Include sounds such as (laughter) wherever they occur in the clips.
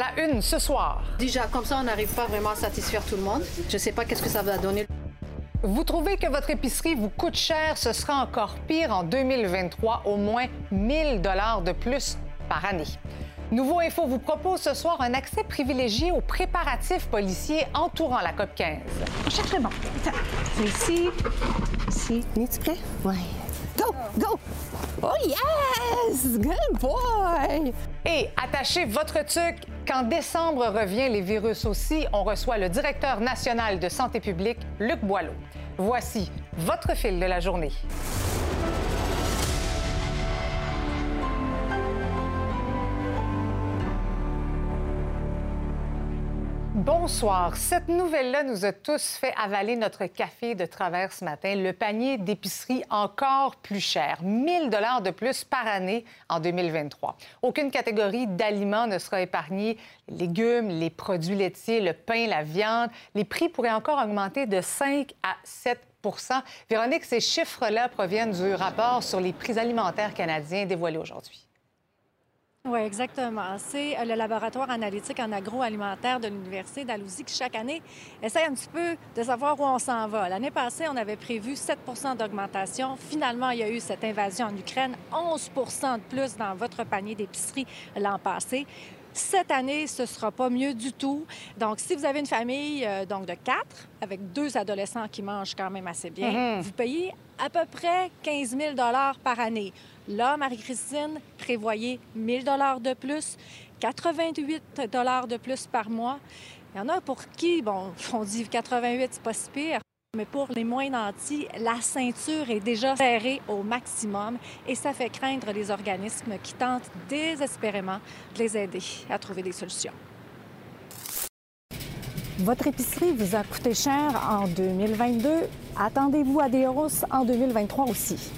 À la une ce soir. Déjà, comme ça, on n'arrive pas vraiment à satisfaire tout le monde. Je ne sais pas qu'est-ce que ça va donner. Vous trouvez que votre épicerie vous coûte cher? Ce sera encore pire en 2023, au moins 1000 dollars de plus par année. Nouveau Info vous propose ce soir un accès privilégié aux préparatifs policiers entourant la COP 15. On cherche le bon. C'est ici. Ici. Es-tu prêt? Oui. Go! Go! Oh yes! Good boy! Et attachez votre tuque. Quand décembre revient, les virus aussi, on reçoit le directeur national de santé publique, Luc Boileau. Voici votre fil de la journée. Bonsoir. Cette nouvelle-là nous a tous fait avaler notre café de travers ce matin. Le panier d'épicerie encore plus cher, 1000 dollars de plus par année en 2023. Aucune catégorie d'aliments ne sera épargnée. Les légumes, les produits laitiers, le pain, la viande, les prix pourraient encore augmenter de 5 à 7% Véronique, ces chiffres-là proviennent du rapport sur les prix alimentaires canadiens dévoilé aujourd'hui. Oui, exactement. C'est euh, le laboratoire analytique en agroalimentaire de l'Université d'Alousie qui, chaque année, essaie un petit peu de savoir où on s'en va. L'année passée, on avait prévu 7% d'augmentation. Finalement, il y a eu cette invasion en Ukraine, 11% de plus dans votre panier d'épicerie l'an passé. Cette année, ce ne sera pas mieux du tout. Donc, si vous avez une famille euh, donc de quatre, avec deux adolescents qui mangent quand même assez bien, mm-hmm. vous payez à peu près 15 000 par année. Là, Marie-Christine, prévoyez 1000 dollars de plus, 88 dollars de plus par mois. Il y en a pour qui, bon, on dit 88, c'est pas si pire. Mais pour les moins nantis, la ceinture est déjà serrée au maximum et ça fait craindre les organismes qui tentent désespérément de les aider à trouver des solutions. Votre épicerie vous a coûté cher en 2022. Attendez-vous à des hausses en 2023 aussi.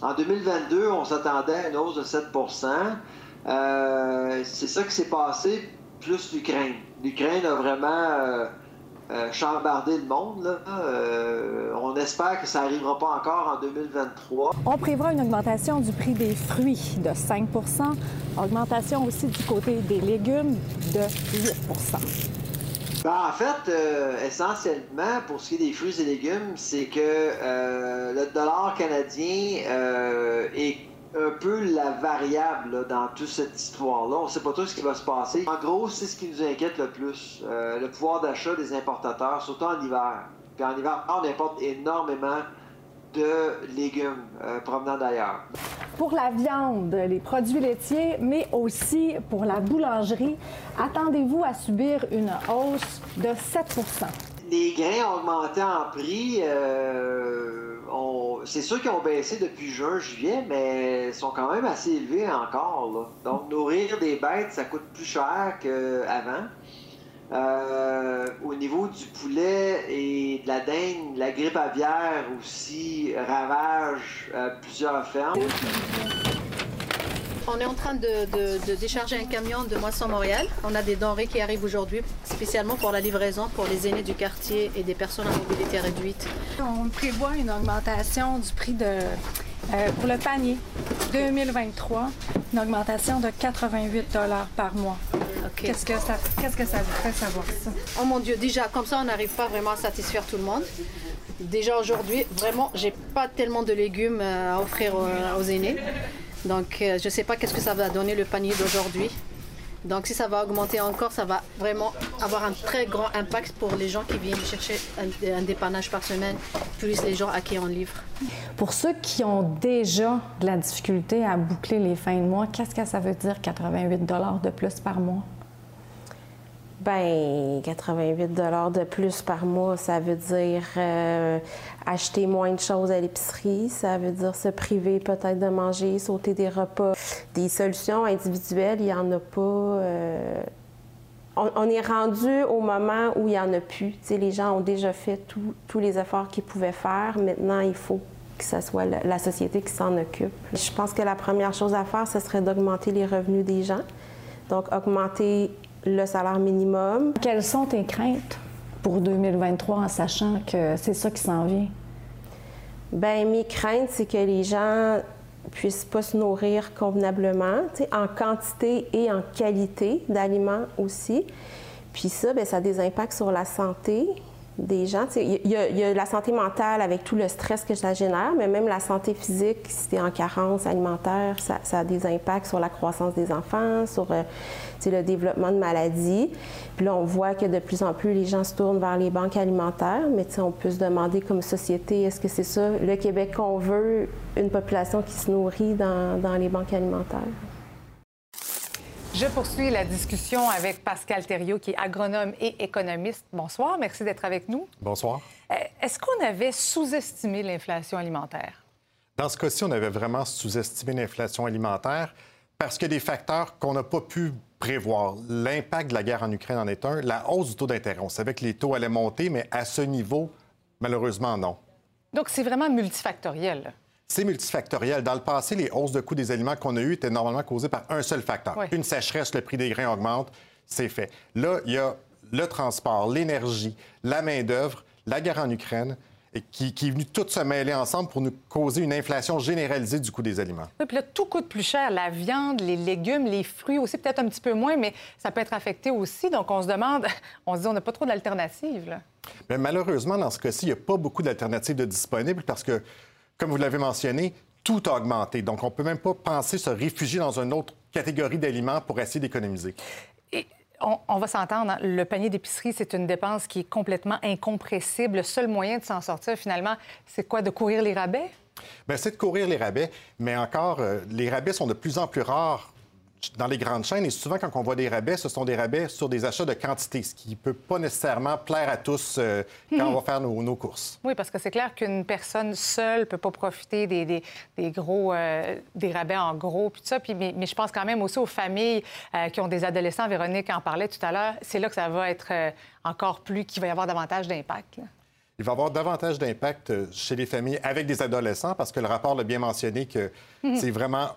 En 2022, on s'attendait à une hausse de 7% euh, C'est ça qui s'est passé, plus l'Ukraine. L'Ukraine a vraiment euh, euh, chambardé le monde. on espère que ça n'arrivera pas encore en 2023. On prévoit une augmentation du prix des fruits de 5% augmentation aussi du côté des légumes de 8% ben, en fait, euh, essentiellement, pour ce qui est des fruits et légumes, c'est que euh, le dollar canadien euh, est un peu la variable dans toute cette histoire-là. On ne sait pas tout ce qui va se passer. En gros, c'est ce qui nous inquiète le plus, le pouvoir d'achat des importateurs, surtout en hiver. Puis en hiver, on importe énormément de légumes provenant d'ailleurs pour la viande, les produits laitiers, mais aussi pour la boulangerie, attendez-vous à subir une hausse de 7% Les grains ont augmenté en prix. Euh, c'est sûr qu'ils ont baissé depuis juin, juillet, mais sont quand même assez élevés encore. Donc, nourrir des bêtes, ça coûte plus cher qu'avant. Euh, au niveau du poulet et de la dinde, la grippe aviaire aussi ravage euh, plusieurs fermes. On est en train de, décharger un camion de Moisson Montréal. On a des denrées qui arrivent aujourd'hui, spécialement pour la livraison pour les aînés du quartier et des personnes à mobilité réduite. On prévoit une augmentation du prix de, euh, pour le panier 2023, une augmentation de 88 par mois. Qu'est-ce que ça, qu'est-ce que ça vous fait savoir ça? Oh mon Dieu, déjà comme ça, on n'arrive pas vraiment à satisfaire tout le monde. Déjà aujourd'hui, vraiment, j'ai pas tellement de légumes euh, à offrir aux, aînés. Donc, euh, je ne sais pas qu'est-ce que ça va donner le panier d'aujourd'hui. Donc, si ça va augmenter encore, ça va vraiment avoir un très grand impact pour les gens qui viennent chercher un, dépannage par semaine, plus les gens à qui on livre. Pour ceux qui ont déjà de la difficulté à boucler les fins de mois, qu'est-ce que ça veut dire 88 de plus par mois? Ben, 88 de plus par mois, ça veut dire euh, acheter moins de choses à l'épicerie, ça veut dire se priver peut-être de manger, sauter des repas. Des solutions individuelles, il n'y en a pas. Euh, on, est rendu au moment où il n'y en a plus. les gens ont déjà fait tous les efforts qu'ils pouvaient faire. Maintenant, il faut que ce soit la société qui s'en occupe. Je pense que la première chose à faire, ce serait d'augmenter les revenus des gens. Donc, augmenter le salaire minimum. Quelles sont tes craintes pour 2023 en sachant que c'est ça qui s'en vient? Bien, mes craintes, c'est que les gens puissent pas se nourrir convenablement, en quantité et en qualité d'aliments aussi. Puis ça, bien, ça a des impacts sur la santé des gens. Il y, a la santé mentale avec tout le stress que ça génère, mais même la santé physique, si tu es en carence alimentaire, ça, a des impacts sur la croissance des enfants, sur euh, le développement de maladies. Puis là, on voit que de plus en plus, les gens se tournent vers les banques alimentaires, mais on peut se demander comme société, est-ce que c'est ça le Québec qu'on veut, une population qui se nourrit dans, dans les banques alimentaires? Je poursuis la discussion avec Pascal Thériault, qui est agronome et économiste. Bonsoir, merci d'être avec nous. Bonsoir. Euh, est-ce qu'on avait sous-estimé l'inflation alimentaire? Dans ce cas-ci, on avait vraiment sous-estimé l'inflation alimentaire parce a des facteurs qu'on n'a pas pu prévoir. L'impact de la guerre en Ukraine en est un, la hausse du taux d'intérêt. On savait que les taux allaient monter, mais à ce niveau, malheureusement, non. Donc, c'est vraiment multifactoriel c'est multifactoriel. Dans le passé, les hausses de coûts des aliments qu'on a eues étaient normalement causées par un seul facteur. Une sécheresse, le prix des grains augmente, c'est fait. Là, il y a le transport, l'énergie, la main-d'œuvre, la guerre en Ukraine. qui, qui, est venu tout se mêler ensemble pour nous causer une inflation généralisée du coût des aliments. Oui, puis là, tout coûte plus cher. La viande, les légumes, les fruits aussi, peut-être un petit peu moins, mais ça peut être affecté aussi. Donc, on se demande, (laughs) on se dit, on n'a pas trop d'alternatives. Mais malheureusement, dans ce cas-ci, il n'y a pas beaucoup d'alternatives de disponibles parce que comme vous l'avez mentionné, tout a augmenté. Donc, on ne peut même pas penser se réfugier dans une autre catégorie d'aliments pour essayer d'économiser. Et on, va s'entendre, hein, le panier d'épicerie, c'est une dépense qui est complètement incompressible. Le seul moyen de s'en sortir, finalement, c'est quoi? De courir les rabais? Bien, c'est de courir les rabais, mais encore, euh, les rabais sont de plus en plus rares dans les grandes chaînes, et souvent, quand on voit des rabais, ce sont des rabais sur des achats de quantité, ce qui ne peut pas nécessairement plaire à tous euh, quand on va faire nos, courses. Oui, parce que c'est clair qu'une personne seule ne peut pas profiter des, gros, euh, des rabais en gros, puis tout ça. Puis, mais, je pense quand même aussi aux familles euh, qui ont des adolescents. Véronique en parlait tout à l'heure. C'est là que ça va être encore plus, qu'il va y avoir davantage d'impact. Il va y avoir davantage d'impact chez les familles avec des adolescents parce que le rapport l'a bien mentionné que mhm. c'est vraiment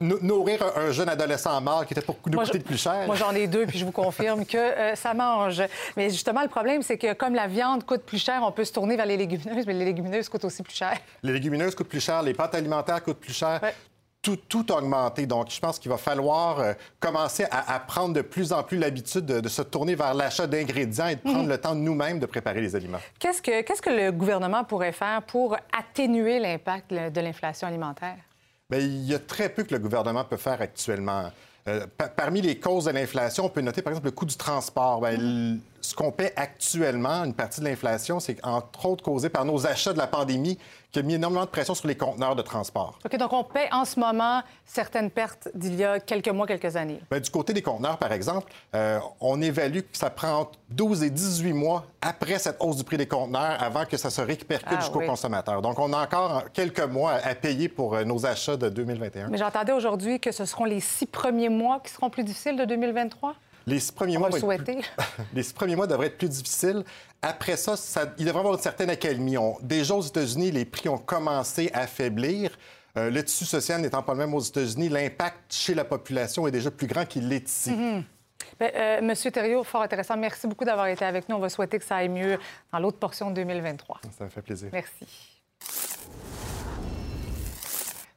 nourrir un jeune adolescent mort qui était pour nous coûter plus cher. Moi, j'en ai deux, puis je vous confirme que euh, ça mange. Mais justement, le problème, c'est que comme la viande coûte plus cher, on peut se tourner vers les légumineuses, mais les légumineuses coûtent aussi plus cher. Les légumineuses coûtent plus cher, les pâtes alimentaires coûtent plus cher. Tout, tout, a augmenté. Donc, je pense qu'il va falloir euh, commencer à, prendre de plus en plus l'habitude de, se tourner vers l'achat d'ingrédients et de prendre mhm. le temps nous-mêmes de préparer les aliments. Qu'est-ce que, qu'est-ce que le gouvernement pourrait faire pour atténuer l'impact de l'inflation alimentaire? Bien, il y a très peu que le gouvernement peut faire actuellement. Euh, parmi les causes de l'inflation, on peut noter par exemple le coût du transport. Bien, ce qu'on paie actuellement, une partie de l'inflation, c'est entre autres causé par nos achats de la pandémie qui a mis énormément de pression sur les conteneurs de transport. OK, donc on paie en ce moment certaines pertes d'il y a quelques mois, quelques années. Bien, du côté des conteneurs, par exemple, euh, on évalue que ça prend entre 12 et 18 mois après cette hausse du prix des conteneurs avant que ça se répercute ah jusqu'au consommateur. Donc, on a encore quelques mois à payer pour euh, nos achats de 2021. Mais j'entendais aujourd'hui que ce seront les six premiers mois qui seront plus difficiles de 2023? Les premiers, mois (laughs) les six premiers mois devraient être plus difficiles. Après ça, il devrait y avoir une certaine accalmie. Déjà aux États-Unis, les prix ont commencé à faiblir. Euh, le tissu social n'étant pas le même aux États-Unis, l'impact chez la population est déjà plus grand qu'il l'est ici. Ben, euh, Monsieur Thériault, fort intéressant. Merci beaucoup d'avoir été avec nous. On va souhaiter que ça aille mieux dans l'autre portion de 2023. Ça me fait plaisir. Merci.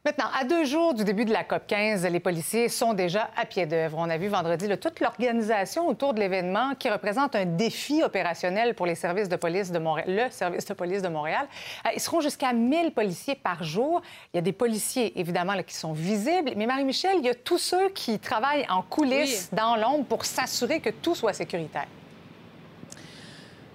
Maintenant, à deux jours du début de la COP 15, les policiers sont déjà à pied d'œuvre. On a vu vendredi toute l'organisation autour de l'événement qui représente un défi opérationnel pour les services de police de Montréal, le service de police de Montréal. Euh, ils seront jusqu'à 1000 policiers par jour. Il y a des policiers, évidemment, qui sont visibles, mais Marie-Michel, il y a tous ceux qui travaillent en coulisses, dans l'ombre, pour s'assurer que tout soit sécuritaire.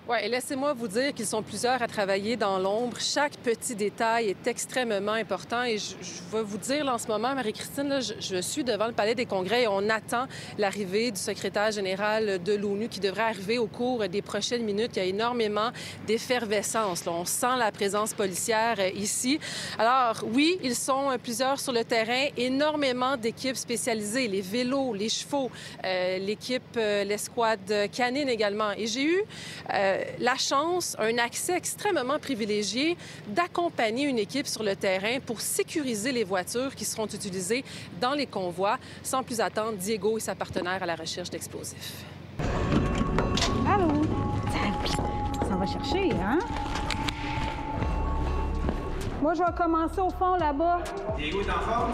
Oui, laissez-moi vous dire qu'ils sont plusieurs à travailler dans l'ombre. Chaque petit détail est extrêmement important et je, vais vous dire en ce moment, Marie-Christine, je, je, suis devant le Palais des Congrès et on attend l'arrivée du secrétaire général de l'ONU qui devrait arriver au cours des prochaines minutes. Il y a énormément d'effervescence. On sent la présence policière euh, ici. Alors oui, ils sont euh, plusieurs sur le terrain, énormément d'équipes spécialisées, les vélos, les chevaux, euh, l'équipe, l'escouade canine également. Et j'ai eu... Euh, la chance, un accès extrêmement privilégié d'accompagner une équipe sur le terrain pour sécuriser les voitures qui seront utilisées dans les convois. Sans plus attendre, Diego et sa partenaire à la recherche d'explosifs. Allô? Ça va chercher, hein? Moi, je vais commencer au fond là-bas. Diego est en forme?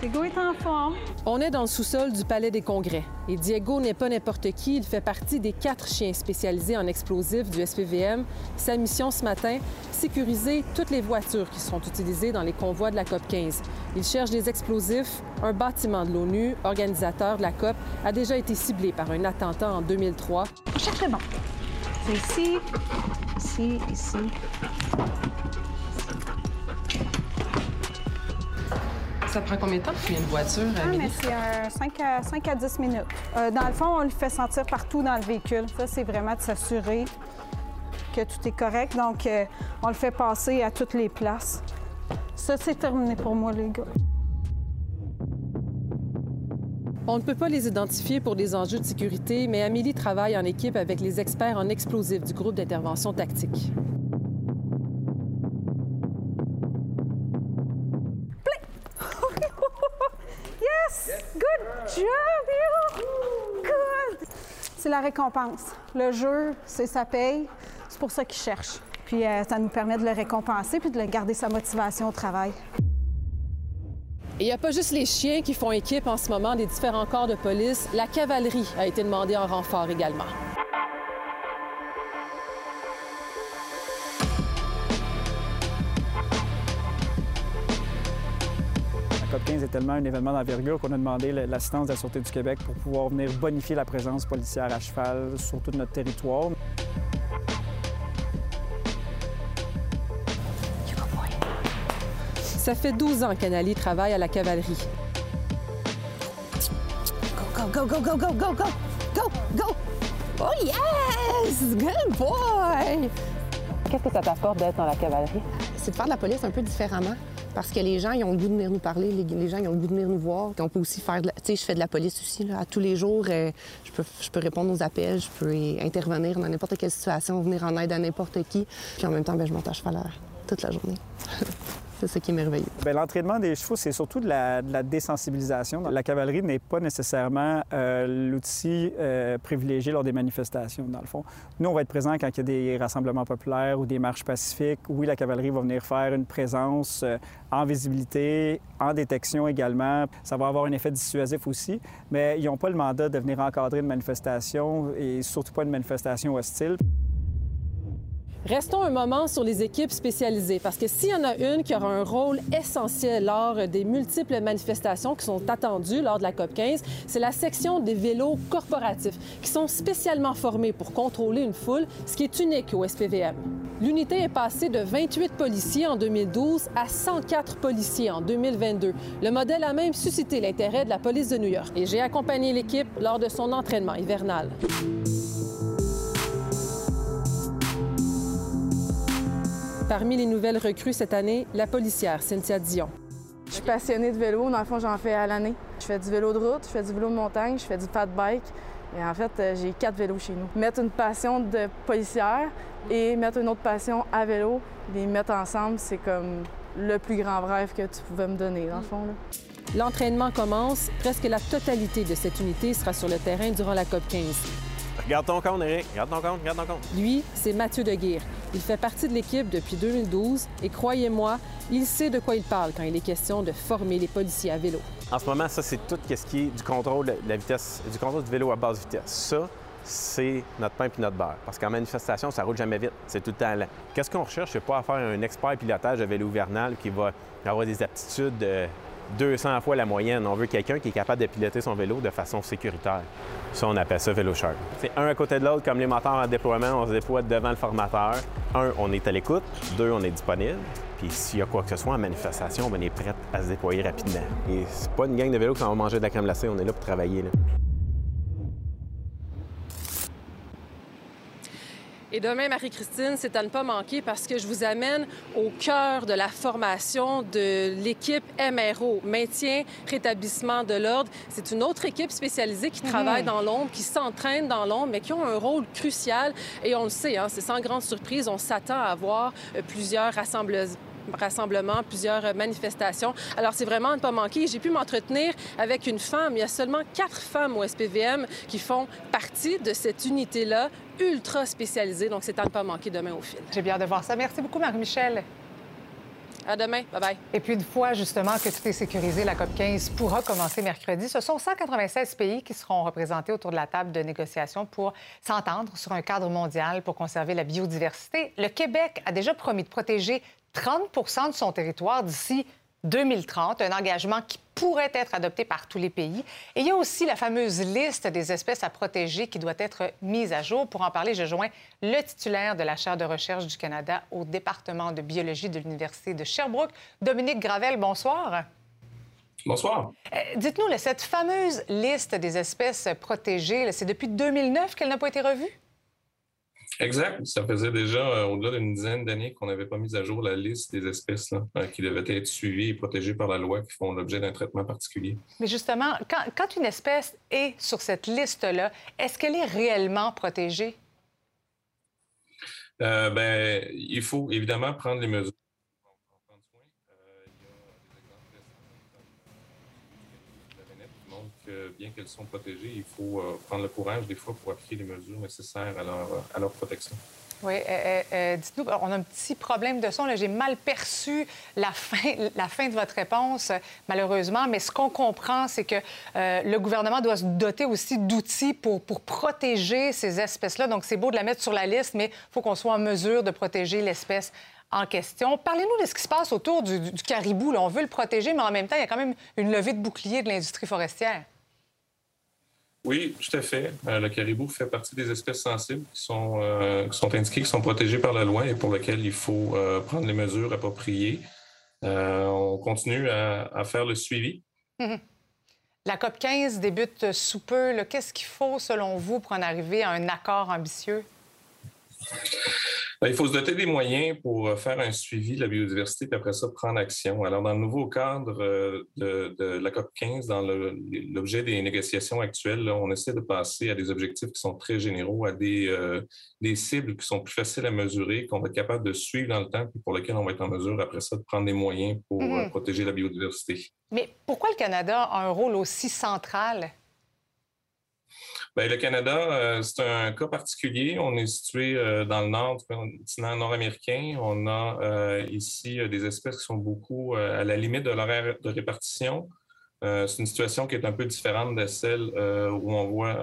Diego est en forme. On est dans le sous-sol du Palais des Congrès. Et Diego n'est pas n'importe qui. Il fait partie des quatre chiens spécialisés en explosifs du SPVM. Sa mission ce matin, sécuriser toutes les voitures qui seront utilisées dans les convois de la COP 15. Il cherche des explosifs. Un bâtiment de l'ONU, organisateur de la COP, a déjà été ciblé par un attentat en 2003. Cherchez bon. C'est ici, ici, ici. Ça prend combien de temps de finir une voiture, Ah, mais c'est un 5 à, 5 à 10 minutes. Euh, dans le fond, on le fait sentir partout dans le véhicule. Ça, c'est vraiment de s'assurer que tout est correct. Donc, euh, on le fait passer à toutes les places. Ça, c'est terminé pour moi, les gars. On ne peut pas les identifier pour des enjeux de sécurité, mais Amélie travaille en équipe avec les experts en explosifs du groupe d'intervention tactique. C'est la récompense. Le jeu, c'est sa paye. C'est pour ça qu'il cherche. Puis euh, ça nous permet de le récompenser puis de le garder sa motivation au travail. Il n'y a pas juste les chiens qui font équipe en ce moment des différents corps de police. La cavalerie a été demandée en renfort également. La COP 15 est tellement un événement d'envergure qu'on a demandé l'assistance de la Sûreté du Québec pour pouvoir venir bonifier la présence policière à cheval sur tout notre territoire. Ça fait 12 ans qu'Anali travaille à la cavalerie. Go, go, go, go, go, go, go, go, go! Oh yes! Good boy! Qu'est-ce que ça t'apporte d'être dans la cavalerie? C'est de faire de la police un peu différemment. Parce que les gens, ils ont le goût de venir nous parler, les, gens, ils ont le goût de venir nous voir. On peut aussi faire. Tu sais, je fais de la police aussi, là. À tous les jours, euh, je, peux, je peux répondre aux appels, je peux intervenir dans n'importe quelle situation, venir en aide à n'importe qui. Puis en même temps, ben, je monte à cheval toute la journée. (laughs) C'est ça qui est merveilleux. Bien, L'entraînement des chevaux, c'est surtout de la, désensibilisation. La cavalerie n'est pas nécessairement euh, l'outil euh, privilégié lors des manifestations, dans le fond. Nous, on va être présents quand il y a des rassemblements populaires ou des marches pacifiques. Oui, la cavalerie va venir faire une présence euh, en visibilité, en détection également. Ça va avoir un effet dissuasif aussi, mais ils n'ont pas le mandat de venir encadrer une manifestation et surtout pas une manifestation hostile. Restons un moment sur les équipes spécialisées, parce que s'il y en a une qui aura un rôle essentiel lors des multiples manifestations qui sont attendues lors de la COP 15, c'est la section des vélos corporatifs, qui sont spécialement formés pour contrôler une foule, ce qui est unique au SPVM. L'unité est passée de 28 policiers en 2012 à 104 policiers en 2022. Le modèle a même suscité l'intérêt de la police de New York. Et j'ai accompagné l'équipe lors de son entraînement hivernal. Parmi les nouvelles recrues cette année, la policière Cynthia Dion. Je suis passionnée de vélo. Dans le fond, j'en fais à l'année. Je fais du vélo de route, je fais du vélo de montagne, je fais du fat bike. Et en fait, euh, j'ai quatre vélos chez nous. Mettre une passion de policière et mettre une autre passion à vélo, les mettre ensemble, c'est comme le plus grand rêve que tu pouvais me donner, dans le fond. L'entraînement commence. Presque la totalité de cette unité sera sur le terrain durant la COP 15. Regarde ton compte, Eric. Regarde ton compte, regarde ton compte. Lui, c'est Mathieu Deguire. Il fait partie de l'équipe depuis 2012 et croyez-moi, il sait de quoi il parle quand il est question de former les policiers à vélo. En ce moment, ça, c'est tout ce qui est du contrôle de la vitesse, du contrôle du vélo à basse vitesse. Ça, c'est notre pain puis notre beurre. Parce qu'en manifestation, ça roule jamais vite. C'est tout le temps lent. Qu'est-ce qu'on recherche? C'est pas à faire un expert pilotage de vélo hivernal qui va avoir des aptitudes de 200 fois la moyenne. On veut quelqu'un qui est capable de piloter son vélo de façon sécuritaire. Ça, on appelle ça vélo shark. C'est un à côté de l'autre, comme les moteurs en déploiement, on se déploie devant le formateur. Un, on est à l'écoute. Deux, on est disponible. Puis s'il y a quoi que ce soit en manifestation, on est prêt à se déployer rapidement. Et c'est pas une gang de vélos qui va manger de la crème glacée, on est là pour travailler. là. Et demain, Marie-Christine, c'est à ne pas manquer parce que je vous amène au cœur de la formation de l'équipe MRO, maintien, rétablissement de l'ordre. C'est une autre équipe spécialisée qui travaille dans l'ombre, qui s'entraîne dans l'ombre, mais qui ont un rôle crucial. Et on le sait, hein, c'est sans grande surprise, on s'attend à avoir euh, plusieurs rassembleuses rassemblements, plusieurs euh, manifestations. Alors, c'est vraiment à ne pas manquer. J'ai pu m'entretenir avec une femme. Il y a seulement quatre femmes au SPVM qui font partie de cette unité-là, ultra spécialisée. Donc, c'est à ne pas manquer demain au fil. J'ai bien de voir ça. Merci beaucoup, Marie-Michel. À demain. Bye-bye. Et puis, une fois justement que tout est sécurisé, la COP 15 pourra commencer mercredi. Ce sont 196 pays qui seront représentés autour de la table de négociation pour s'entendre sur un cadre mondial pour conserver la biodiversité. Le Québec a déjà promis de protéger 30 de son territoire d'ici 2030, un engagement qui pourrait être adopté par tous les pays. Et il y a aussi la fameuse liste des espèces à protéger qui doit être mise à jour. Pour en parler, je joins le titulaire de la chaire de recherche du Canada au département de biologie de l'Université de Sherbrooke, Dominique Gravel. Bonsoir. Bonsoir. Euh, dites-nous, cette fameuse liste des espèces protégées, c'est depuis 2009 qu'elle n'a pas été revue? Exact. Ça faisait déjà euh, au-delà d'une dizaine d'années qu'on n'avait pas mis à jour la liste des espèces euh, qui devaient être suivies et protégées par la loi qui font l'objet d'un traitement particulier. Mais justement, quand, une espèce est sur cette liste-là, est-ce qu'elle est réellement protégée? Euh, ben, il faut évidemment prendre les mesures qu'elles sont protégées, il faut euh, prendre le courage des fois pour appliquer les mesures nécessaires à leur, à leur protection. Oui, euh, euh, dites-nous, on a un petit problème de son. J'ai mal perçu la fin, (laughs) la fin de votre réponse, malheureusement. Mais ce qu'on comprend, c'est que le gouvernement doit se doter aussi d'outils pour, pour protéger ces espèces-là. Donc, c'est beau de la mettre sur la liste, mais il faut qu'on soit en mesure de protéger l'espèce en question. Parlez-nous de ce qui se passe autour du, du caribou. Là. On veut le protéger, mais en même temps, il y a quand même une levée de bouclier de l'industrie forestière. Oui, tout à fait. Euh, le caribou fait partie des espèces sensibles qui sont, euh, qui sont indiquées, qui sont protégées par la loi et pour lesquelles il faut euh, prendre les mesures appropriées. on continue à, faire le suivi. Mhm. La COP 15 débute sous peu. Qu'est-ce qu'il faut, selon vous, pour en arriver à un accord ambitieux? Ben, il faut se doter des moyens pour euh, faire un suivi de la biodiversité, puis après ça, prendre action. Alors, dans le nouveau cadre euh, de, la COP 15, dans l'objet des négociations actuelles, on essaie de passer à des objectifs qui sont très généraux, à des, euh, des cibles qui sont plus faciles à mesurer, qu'on va être capable de suivre dans le temps, puis pour lesquelles on va être en mesure, après ça, de prendre des moyens pour mm-hmm. protéger la biodiversité. Mais pourquoi le Canada a un rôle aussi central Bien, le Canada, euh, c'est un cas particulier. On est situé euh, dans le nord du continent nord-américain. On a euh, ici des espèces qui sont beaucoup à la limite de leur aire de répartition. c'est une situation qui est un peu différente de celle où on voit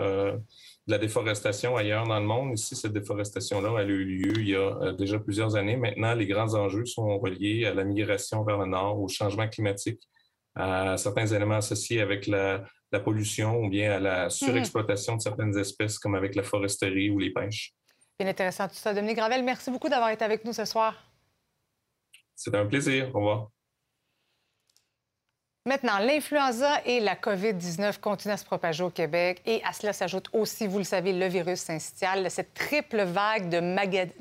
de la déforestation ailleurs dans le monde. Ici, cette déforestation-là, a eu lieu il y a déjà plusieurs années. Maintenant, les grands enjeux sont reliés à la migration vers le nord, au changement climatique, à certains éléments associés avec la, la pollution ou bien à la mhm. surexploitation de certaines espèces comme avec la foresterie ou les pêches. Bien intéressant tout ça. Dominique Gravel, merci beaucoup d'avoir été avec nous ce soir. C'est un plaisir. Au revoir. Maintenant, l'influenza et la COVID-19 continuent à se propager au Québec et à cela s'ajoute aussi, vous le savez, le virus syncytial, cette triple vague de,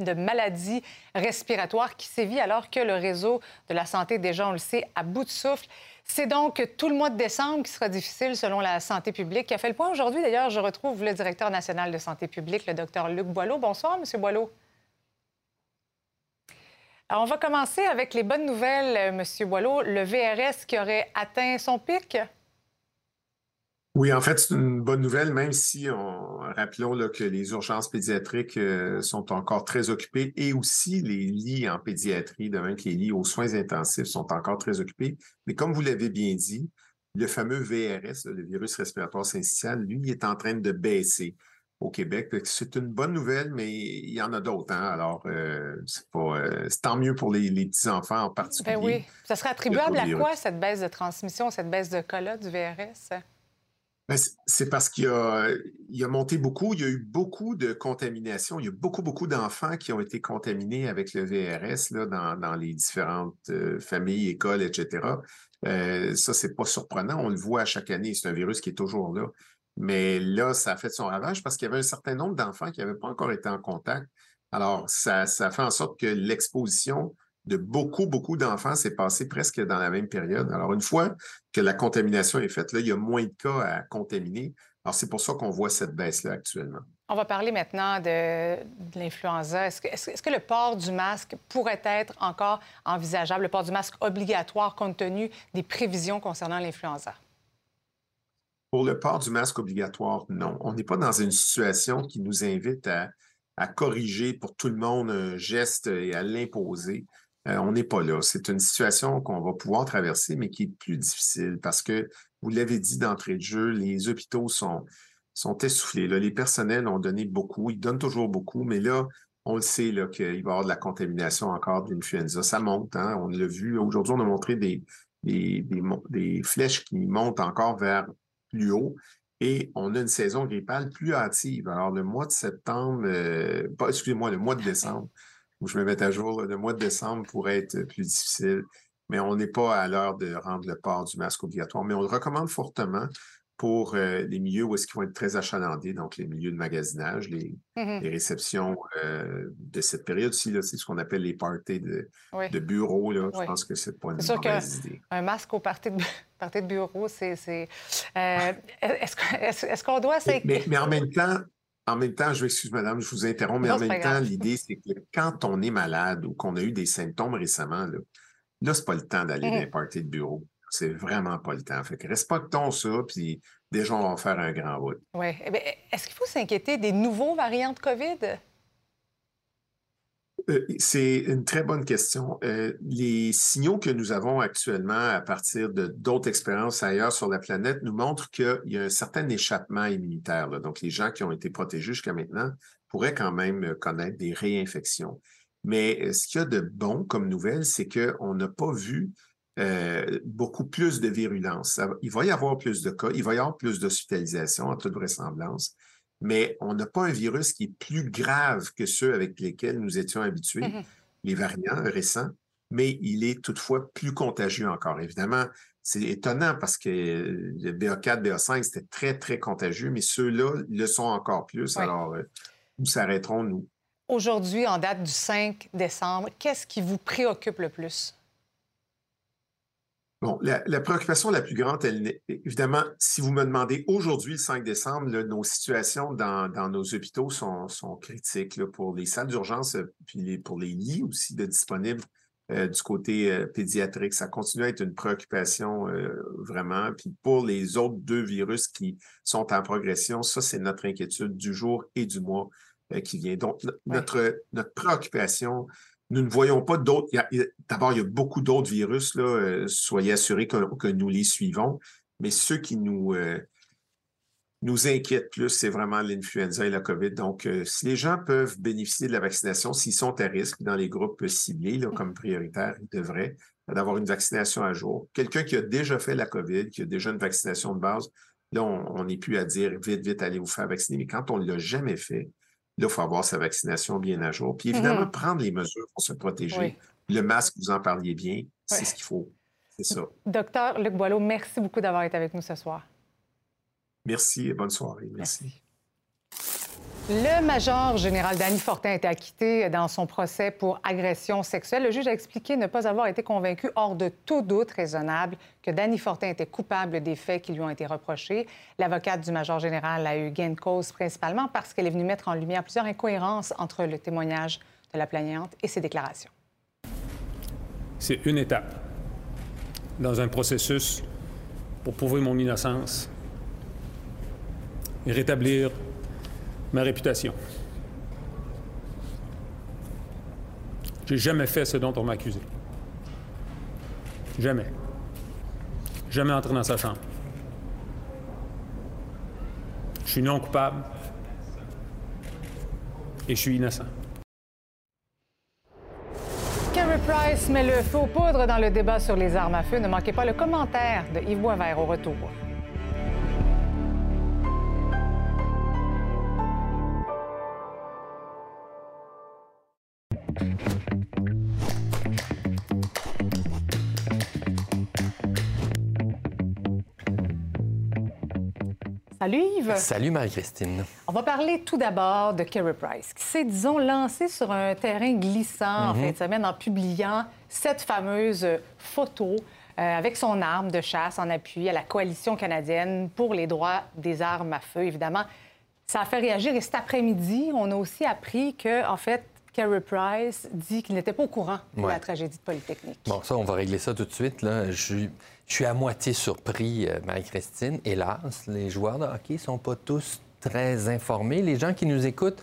de, maladies respiratoires qui sévit alors que le réseau de la santé, déjà, on le sait, à bout de souffle. C'est donc tout le mois de décembre qui sera difficile selon la santé publique. Qui a fait le point aujourd'hui, d'ailleurs, je retrouve le directeur national de santé publique, le docteur Luc Boileau. Bonsoir, Monsieur Boileau. On va commencer avec les bonnes nouvelles, euh, Monsieur Boileau. Le VRS qui aurait atteint son pic? Oui, en fait, c'est une bonne nouvelle, même si, on, rappelons que les urgences pédiatriques euh, sont encore très occupées et aussi les lits en pédiatrie, de même que les lits aux soins intensifs sont encore très occupés. Mais comme vous l'avez bien dit, le fameux VRS, le virus respiratoire syncytial, lui, est en train de baisser au Québec. C'est une bonne nouvelle, mais il y en a d'autres. Hein. Alors, euh, euh, c'est tant mieux pour les, petits-enfants en ben particulier. oui. Ça serait attribuable à quoi, cette baisse de transmission, cette baisse de cas-là du VRS? Ben, c'est parce qu'il a, il a monté beaucoup. Il y a eu beaucoup de contamination. Il y a beaucoup, beaucoup d'enfants qui ont été contaminés avec le VRS là, dans, dans les différentes euh, familles, écoles, etc. Euh, ça, c'est pas surprenant. On le voit à chaque année. C'est un virus qui est toujours là. Mais là, ça a fait son ravage parce qu'il y avait un certain nombre d'enfants qui n'avaient pas encore été en contact. Alors, ça, fait en sorte que l'exposition de beaucoup, beaucoup d'enfants s'est passé presque dans la même période. Alors, une fois que la contamination est faite, là, il y a moins de cas à contaminer. Alors, c'est pour ça qu'on voit cette baisse-là actuellement. On va parler maintenant de, l'influenza. Est-ce que, est que, le port du masque pourrait être encore envisageable, le port du masque obligatoire compte tenu des prévisions concernant l'influenza? Pour le port du masque obligatoire, non. On n'est pas dans une situation qui nous invite à, corriger pour tout le monde un geste et à l'imposer. Euh, on n'est pas là. C'est une situation qu'on va pouvoir traverser, mais qui est plus difficile parce que, vous l'avez dit d'entrée de jeu, les hôpitaux sont, essoufflés. Les personnels ont donné beaucoup, ils donnent toujours beaucoup, mais là, on le sait qu'il va y avoir de la contamination encore de. Ça monte, hein? on l'a vu. Aujourd'hui, on a montré des, flèches qui montent encore vers plus haut. Et on a une saison grippale plus hâtive. Alors, le mois de septembre, euh, excusez-moi, le mois de décembre, où je me mets à jour, le mois de décembre pourrait être plus difficile, mais on n'est pas à l'heure de rendre le port du masque obligatoire. Mais on le recommande fortement pour euh, les milieux où est-ce qu'ils vont être très achalandés, donc les milieux de magasinage, les, mmh réceptions euh, de cette période-ci, c'est ce qu'on appelle les parties de, de bureau. Là. Je pense que c'est pas une mauvaise idée. Un masque au party de, (laughs) party de bureau, c'est... Euh, est-ce qu'on doit... Mais, mais, en même temps, en même temps, je m'excuse, madame, je vous interromps, mais en même temps, l'idée, c'est que quand on est malade ou qu'on a eu des symptômes récemment, là, là c'est pas le temps d'aller mmh dans les parties de bureau. C'est vraiment pas le temps. Fait que respectons ça, puis déjà, on va faire un grand route. Oui. Eh est-ce qu'il faut s'inquiéter des nouveaux variants de COVID? Euh, c'est une très bonne question. Euh, les signaux que nous avons actuellement à partir de d'autres expériences ailleurs sur la planète nous montrent qu'il y a un certain échappement immunitaire. Donc, les gens qui ont été protégés jusqu'à maintenant pourraient quand même connaître des réinfections. Mais euh, ce qu'il y a de bon comme nouvelle, c'est qu'on n'a pas vu euh, beaucoup plus de virulence. il va y avoir plus de cas, il va y avoir plus d'hospitalisation en toute vraisemblance, mais on n'a pas un virus qui est plus grave que ceux avec lesquels nous étions habitués, mmh les variants récents, mais il est toutefois plus contagieux encore. Évidemment, c'est étonnant parce que le BA4, BA5, c'était très, très contagieux, mais ceux-là le sont encore plus. Alors, euh, nous s'arrêterons, nous. Aujourd'hui, en date du 5 décembre, qu'est-ce qui vous préoccupe le plus? Bon, la, préoccupation la plus grande, elle, évidemment, si vous me demandez aujourd'hui, le 5 décembre, nos situations dans, nos hôpitaux sont, critiques pour les salles d'urgence, euh, puis pour les lits aussi de disponibles euh, du côté euh, pédiatrique. Ça continue à être une préoccupation vraiment. Puis pour les autres deux virus qui sont en progression, ça, c'est notre inquiétude du jour et du mois qui vient. Donc, notre, notre préoccupation, nous ne voyons pas d'autres. D'abord, il y a beaucoup d'autres virus, euh, soyez assurés que, nous les suivons, mais ceux qui nous, euh, nous inquiètent plus, c'est vraiment l'influenza et la COVID. Donc, euh, si les gens peuvent bénéficier de la vaccination, s'ils sont à risque dans les groupes ciblés comme prioritaires, ils devraient d'avoir une vaccination à jour. Quelqu'un qui a déjà fait la COVID, qui a déjà une vaccination de base, là, on n'est plus à dire vite, vite, allez vous faire vacciner. Mais quand on ne l'a jamais fait, Là, il faut avoir sa vaccination bien à jour. Puis évidemment, mm-hmm. prendre les mesures pour se protéger. Le masque, vous en parliez bien, c'est ce qu'il faut. C'est ça. Docteur Luc Boileau, merci beaucoup d'avoir été avec nous ce soir. Merci et bonne soirée. merci. Le major général Danny Fortin a été acquitté dans son procès pour agression sexuelle. Le juge a expliqué ne pas avoir été convaincu hors de tout doute raisonnable que Danny Fortin était coupable des faits qui lui ont été reprochés. L'avocate du major général a eu gain de cause principalement parce qu'elle est venue mettre en lumière plusieurs incohérences entre le témoignage de la plaignante et ses déclarations. C'est une étape dans un processus pour prouver mon innocence et rétablir ma réputation. J'ai jamais fait ce dont on m'a accusé. Jamais. Jamais entré dans sa chambre. Je suis non coupable et je suis innocent. Carrie Price met le feu aux poudres dans le débat sur les armes à feu. Ne manquez pas le commentaire de Yves Boisvert au retour. Salut Yves. Salut Marie-Christine. On va parler tout d'abord de Kerry Price, qui s'est, disons, lancé sur un terrain glissant en mhm. fin de semaine en publiant cette fameuse photo euh, avec son arme de chasse en appui à la coalition canadienne pour les droits des armes à feu. Évidemment, ça a fait réagir. Et cet après-midi, on a aussi appris que, en fait, Kerry Price dit qu'il n'était pas au courant de la tragédie de Polytechnique. Bon, ça, on va régler ça tout de suite. Là. Je, suis à moitié surpris, euh, Marie-Christine. Hélas, les joueurs de hockey ne sont pas tous très informés. Les gens qui nous écoutent,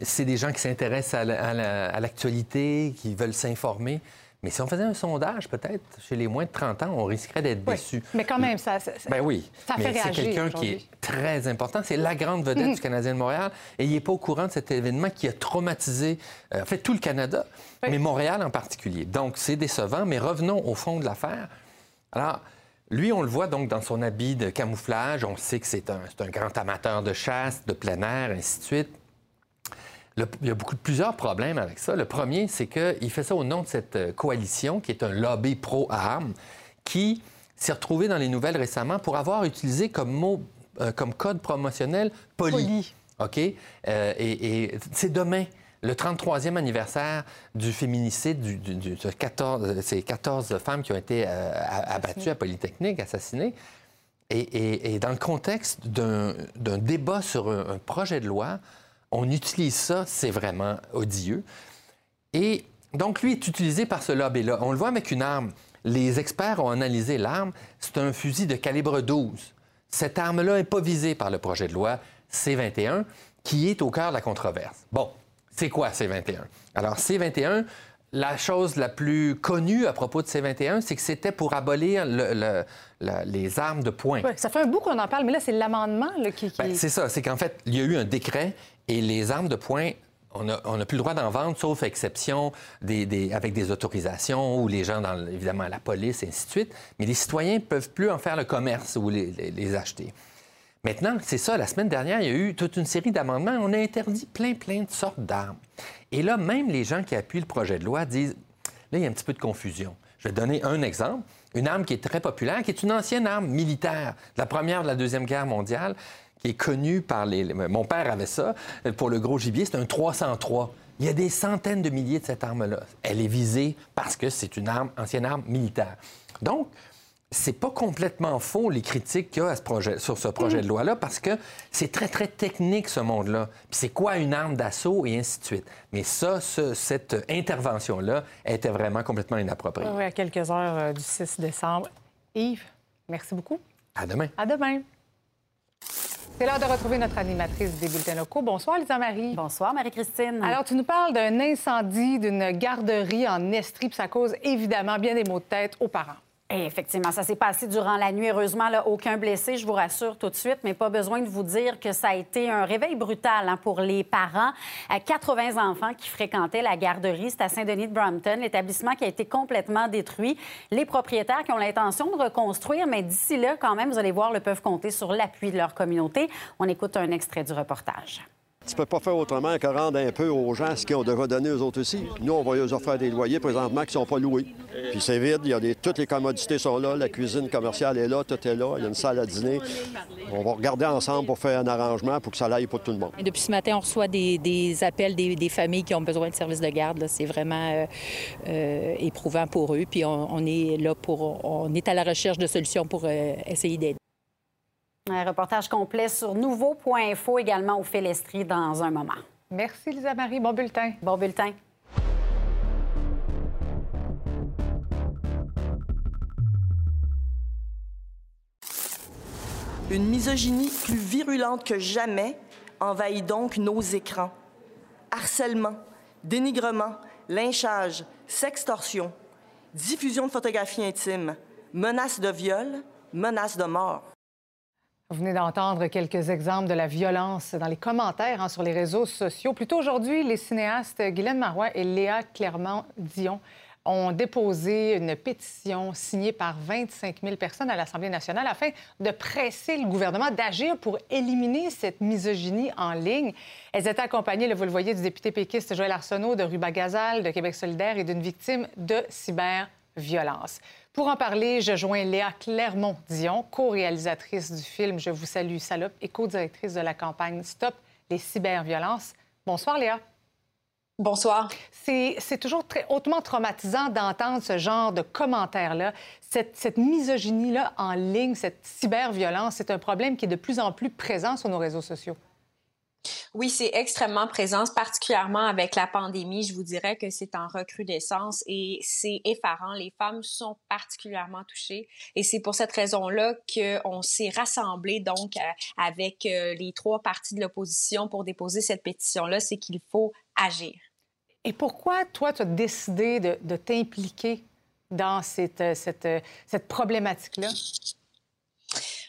c'est des gens qui s'intéressent à l'actualité, qui veulent s'informer. Mais si on faisait un sondage, peut-être, chez les moins de 30 ans, on risquerait d'être déçu. Mais quand même, ça, ça, ben oui. ça fait mais c'est quelqu'un qui est très important. C'est la grande vedette Mhm. du Canadien de Montréal. Et il n'est pas au courant de cet événement qui a traumatisé, euh, en fait, tout le Canada, mais Montréal en particulier. Donc, c'est décevant, mais revenons au fond de l'affaire. Alors, lui, on le voit donc dans son habit de camouflage. On sait que c'est un, grand amateur de chasse, de plein air, ainsi de suite. Le- il y a beaucoup, plusieurs problèmes avec ça. Le premier, c'est qu'il fait ça au nom de cette euh, coalition, qui est un lobby pro-armes, qui s'est retrouvé dans les nouvelles récemment pour avoir utilisé comme mot, euh, comme code promotionnel poli. Poli. OK? Euh, et et c'est demain, le 33e anniversaire du féminicide du, du- du- de 14, euh, ces 14 femmes qui ont été euh, abattues à Polytechnique, assassinées. Et, et- et dans le contexte d'un d'un débat sur un, un projet de loi, on utilise ça, c'est vraiment odieux. Et donc, lui est utilisé par ce lobby-là. On le voit avec une arme. Les experts ont analysé l'arme. C'est un fusil de calibre 12. Cette arme-là n'est pas visée par le projet de loi C-21, qui est au cœur de la controverse. Bon, c'est quoi C-21? Alors, C-21, la chose la plus connue à propos de C-21, c'est que c'était pour abolir le- le- la- les armes de poing. Ouais, ça fait un bout qu'on en parle, mais là, c'est l'amendement qui. qui- Ben, c'est ça, c'est qu'en fait, il y a eu un décret et les armes de poing, on n'a plus le droit d'en vendre, sauf exception des, des- avec des autorisations ou les gens, dans, évidemment, la police, et ainsi de suite. Mais les citoyens ne peuvent plus en faire le commerce ou les, les- les acheter. Maintenant, c'est ça, la semaine dernière, il y a eu toute une série d'amendements. On a interdit plein, plein de sortes d'armes. Et là, même les gens qui appuient le projet de loi disent, là, il y a un petit peu de confusion. Je vais donner un exemple. Une arme qui est très populaire, qui est une ancienne arme militaire de la Première, de la Deuxième Guerre mondiale, qui est connue par les... Mon père avait ça pour le gros gibier, c'est un 303. Il y a des centaines de milliers de cette arme-là. Elle est visée parce que c'est une arme, ancienne arme militaire. Donc, c'est pas complètement faux les critiques qu'il y a à ce projet, sur ce projet de loi-là parce que c'est très, très technique ce monde-là. Puis c'est quoi une arme d'assaut et ainsi de suite. Mais ça, ce- cette intervention-là était vraiment complètement inappropriée. Oui, à quelques heures euh, du 6 décembre. Yves, merci beaucoup. À demain. À demain. C'est l'heure de retrouver notre animatrice des bulletins locaux. Bonsoir, Lisa Marie. Bonsoir, Marie-Christine. Alors, tu nous parles d'un incendie d'une garderie en Estrie, puis ça cause évidemment bien des maux de tête aux parents. Et effectivement, ça s'est passé durant la nuit. Heureusement, là, aucun blessé, je vous rassure tout de suite, mais pas besoin de vous dire que ça a été un réveil brutal hein, pour les parents. À 80 enfants qui fréquentaient la garderie, c'est à Saint-Denis de Brampton, l'établissement qui a été complètement détruit. Les propriétaires qui ont l'intention de reconstruire, mais d'ici là, quand même, vous allez voir, le peuvent compter sur l'appui de leur communauté. On écoute un extrait du reportage. Tu peux pas faire autrement que rendre un peu aux gens ce qu'ils ont déjà donné aux autres aussi. Nous, on va leur offrir des loyers présentement qui sont pas loués. Puis c'est vide, il y a des, toutes les commodités sont là, la cuisine commerciale est là, tout est là, il y a une salle à dîner. On va regarder ensemble pour faire un arrangement pour que ça aille pour tout le monde. Depuis ce matin, on reçoit des, appels des, familles qui ont besoin de services de garde. C'est vraiment euh, euh, éprouvant pour eux. Puis on, on est là pour, on est à la recherche de solutions pour euh, essayer d'aider. Un reportage complet sur nouveau.info également au Félestrie dans un moment. Merci, Lisa Marie. Bon bulletin. Bon bulletin. Une misogynie plus virulente que jamais envahit donc nos écrans. Harcèlement, dénigrement, lynchage, sextorsion, diffusion de photographies intimes, menaces de viol, menaces de mort. Vous venez d'entendre quelques exemples de la violence dans les commentaires hein, sur les réseaux sociaux. Plus tôt aujourd'hui, les cinéastes Guylaine Marois et Léa Clermont-Dion ont déposé une pétition signée par 25 000 personnes à l'Assemblée nationale afin de presser le gouvernement d'agir pour éliminer cette misogynie en ligne. Elles étaient accompagnées, vous le voyez, du député péquiste Joël Arsenault, de Ruba-Gazal, de Québec solidaire et d'une victime de cyberviolence. Pour en parler, je joins Léa Clermont-Dion, co-réalisatrice du film Je vous salue, salope et co-directrice de la campagne Stop les cyberviolences. Bonsoir, Léa. Bonsoir. C'est toujours très hautement traumatisant d'entendre ce genre de commentaires-là. Cette, cette misogynie-là en ligne, cette cyberviolence, c'est un problème qui est de plus en plus présent sur nos réseaux sociaux. Oui, c'est extrêmement présent, particulièrement avec la pandémie. Je vous dirais que c'est en recrudescence et c'est effarant. Les femmes sont particulièrement touchées et c'est pour cette raison-là qu'on s'est rassemblés donc euh, avec euh, les trois partis de l'opposition pour déposer cette pétition-là, c'est qu'il faut agir. Et pourquoi, toi, tu as décidé de, t'impliquer dans cette, cette, cette problématique-là?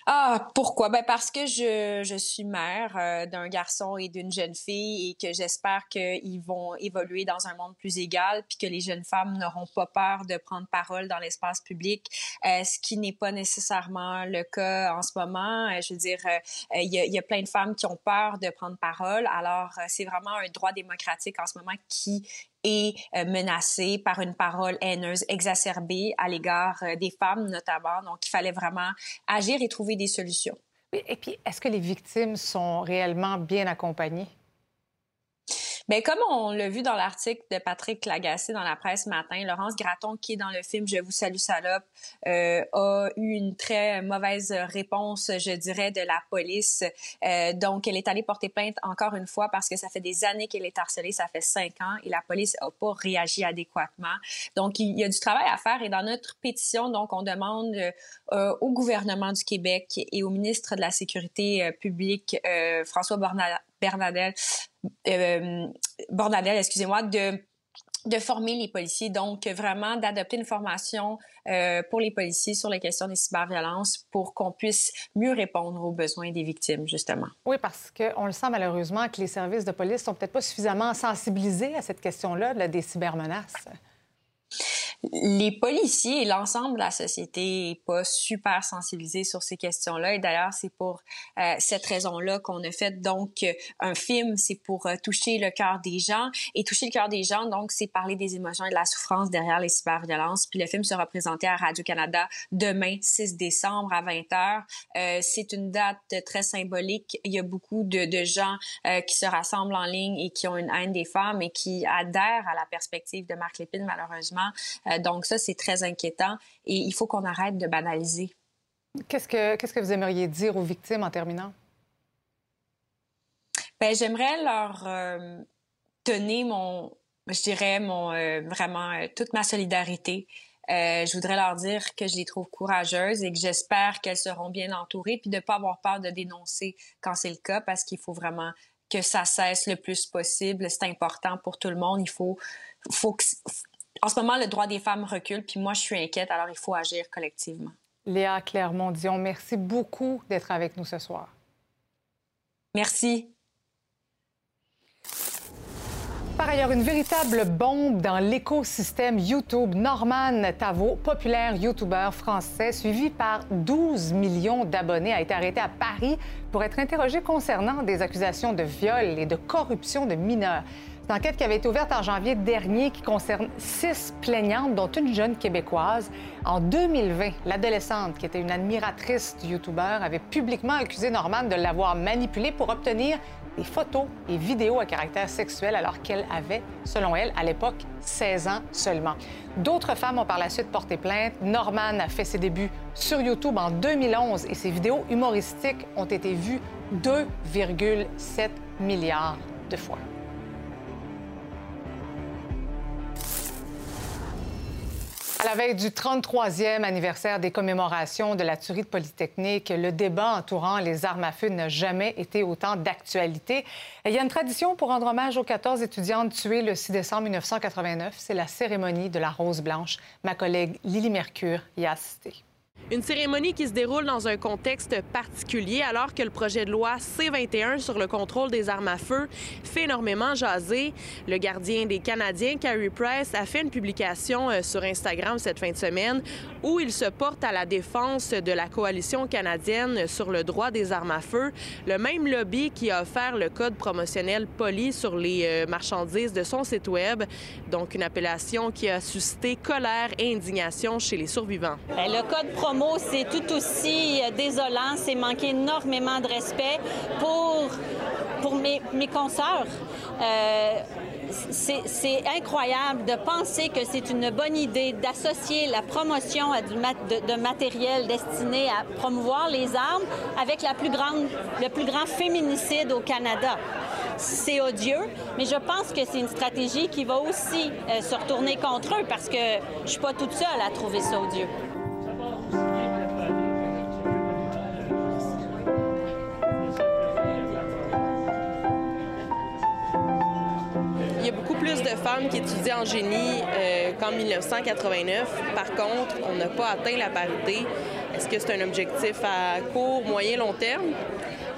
Ah, pourquoi? Ben parce que je, je suis mère euh, d'un garçon et d'une jeune fille et que j'espère qu'ils vont évoluer dans un monde plus égal puis que les jeunes femmes n'auront pas peur de prendre parole dans l'espace public, euh, ce qui n'est pas nécessairement le cas en ce moment. Euh, je veux dire, il y, y, a, plein de femmes qui ont peur de prendre parole. Alors, c'est vraiment un droit démocratique en ce moment qui est euh, menacée par une parole haineuse exacerbée à l'égard euh, des femmes notamment. Donc, il fallait vraiment agir et trouver des solutions. Et puis, est-ce que les victimes sont réellement bien accompagnées? Mais comme on l'a vu dans l'article de Patrick Lagacé dans la presse ce matin, Laurence Gratton, qui est dans le film Je vous salue salope, euh, a eu une très mauvaise réponse, je dirais, de la police. Euh, donc, elle est allée porter plainte encore une fois parce que ça fait des années qu'elle est harcelée, ça fait cinq ans, et la police n'a pas réagi adéquatement. Donc, il y a du travail à faire et dans notre pétition, donc, on demande euh, au gouvernement du Québec et au ministre de la Sécurité publique, François Bernadette, euh, excusez-moi, de de former les policiers, donc vraiment d'adopter une formation euh, pour les policiers sur les questions des cyberviolences pour qu'on puisse mieux répondre aux besoins des victimes, justement. Oui, parce qu'on le sent malheureusement que les services de police sont peut-être pas suffisamment sensibilisés à cette question-là, là, des cybermenaces les policiers et l'ensemble de la société n'est pas super sensibilisés sur ces questions-là. Et d'ailleurs, c'est pour euh, cette raison-là qu'on a fait donc un film. C'est pour euh, toucher le cœur des gens. Et toucher le cœur des gens, donc, c'est parler des émotions et de la souffrance derrière les cyberviolences. Puis le film sera présenté à Radio-Canada demain, 6 décembre à 20h. Euh, c'est une date très symbolique. Il y a beaucoup de, de gens euh, qui se rassemblent en ligne et qui ont une haine des femmes et qui adhèrent à la perspective de Marc Lépine, malheureusement. Euh, donc ça, c'est très inquiétant et il faut qu'on arrête de banaliser. Qu'est-ce que, qu'est-ce que vous aimeriez dire aux victimes en terminant? Bien, j'aimerais leur euh, donner mon, je dirais, mon, euh, vraiment toute ma solidarité. je voudrais leur dire que je les trouve courageuses et que j'espère qu'elles seront bien entourées, puis de ne pas avoir peur de dénoncer quand c'est le cas, parce qu'il faut vraiment que ça cesse le plus possible. C'est important pour tout le monde. Il faut, faut que, en ce moment, le droit des femmes recule, puis moi, je suis inquiète, alors il faut agir collectivement. Léa Clermont-Dion, merci beaucoup d'être avec nous ce soir. Merci. Par ailleurs, une véritable bombe dans l'écosystème YouTube. Norman Tavo, populaire YouTuber français suivi par 12 millions d'abonnés, a été arrêté à Paris pour être interrogé concernant des accusations de viol et de corruption de mineurs. Une enquête qui avait été ouverte en janvier dernier qui concerne six plaignantes, dont une jeune québécoise. En 2020, l'adolescente, qui était une admiratrice du YouTuber, avait publiquement accusé Norman de l'avoir manipulé pour obtenir des photos et vidéos à caractère sexuel alors qu'elle avait, selon elle, à l'époque, 16 ans seulement. D'autres femmes ont par la suite porté plainte. Norman a fait ses débuts sur YouTube en 2011 et ses vidéos humoristiques ont été vues 2,7 milliards de fois. À la veille du 33e anniversaire des commémorations de la tuerie de Polytechnique, le débat entourant les armes à feu n'a jamais été autant d'actualité. Il y a une tradition pour rendre hommage aux 14 étudiantes tuées le 6 décembre 1989. C'est la cérémonie de la Rose Blanche. Ma collègue Lily Mercure y a assisté. Une cérémonie qui se déroule dans un contexte particulier alors que le projet de loi C-21 sur le contrôle des armes à feu fait énormément jaser. Le gardien des Canadiens, Carey Price, a fait une publication euh, sur Instagram cette fin de semaine où il se porte à la défense de la coalition canadienne sur le droit des armes à feu, le même lobby qui a offert le code promotionnel poli sur les euh, marchandises de son site web, donc une appellation qui a suscité colère et indignation chez les survivants. Ben, c'est tout aussi euh, désolant. C'est manquer énormément de respect pour, pour mes, mes consoeurs. Euh, c'est incroyable de penser que c'est une bonne idée d'associer la promotion à de, matériel destiné à promouvoir les armes avec le plus grand féminicide au Canada. C'est odieux, mais je pense que c'est une stratégie qui va aussi euh, se retourner contre eux parce que je suis pas toute seule à trouver ça odieux. Il y a beaucoup plus de femmes qui étudient en génie euh, qu'en 1989. Par contre, on n'a pas atteint la parité. Est-ce que c'est un objectif à court, moyen, long terme?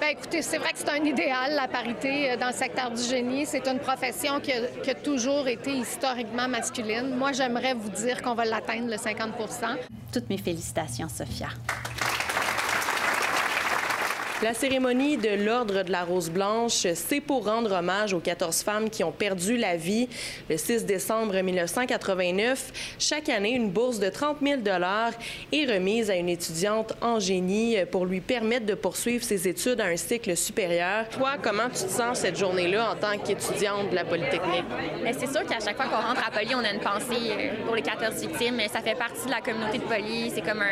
Bien, écoutez, c'est vrai que c'est un idéal, la parité euh, dans le secteur du génie. C'est une profession qui a toujours été historiquement masculine. Moi, j'aimerais vous dire qu'on va l'atteindre, le 50% Toutes mes félicitations, Sophia. La cérémonie de l'Ordre de la Rose Blanche, c'est pour rendre hommage aux 14 femmes qui ont perdu la vie le 6 décembre 1989. Chaque année, une bourse de 30 000 est remise à une étudiante en génie pour lui permettre de poursuivre ses études à un cycle supérieur. Toi, comment tu te sens cette journée-là en tant qu'étudiante de la Polytechnique? C'est sûr qu'à chaque fois qu'on rentre à Poly, on a une pensée euh, pour les 14 victimes. Ça fait partie de la communauté de Poly. C'est comme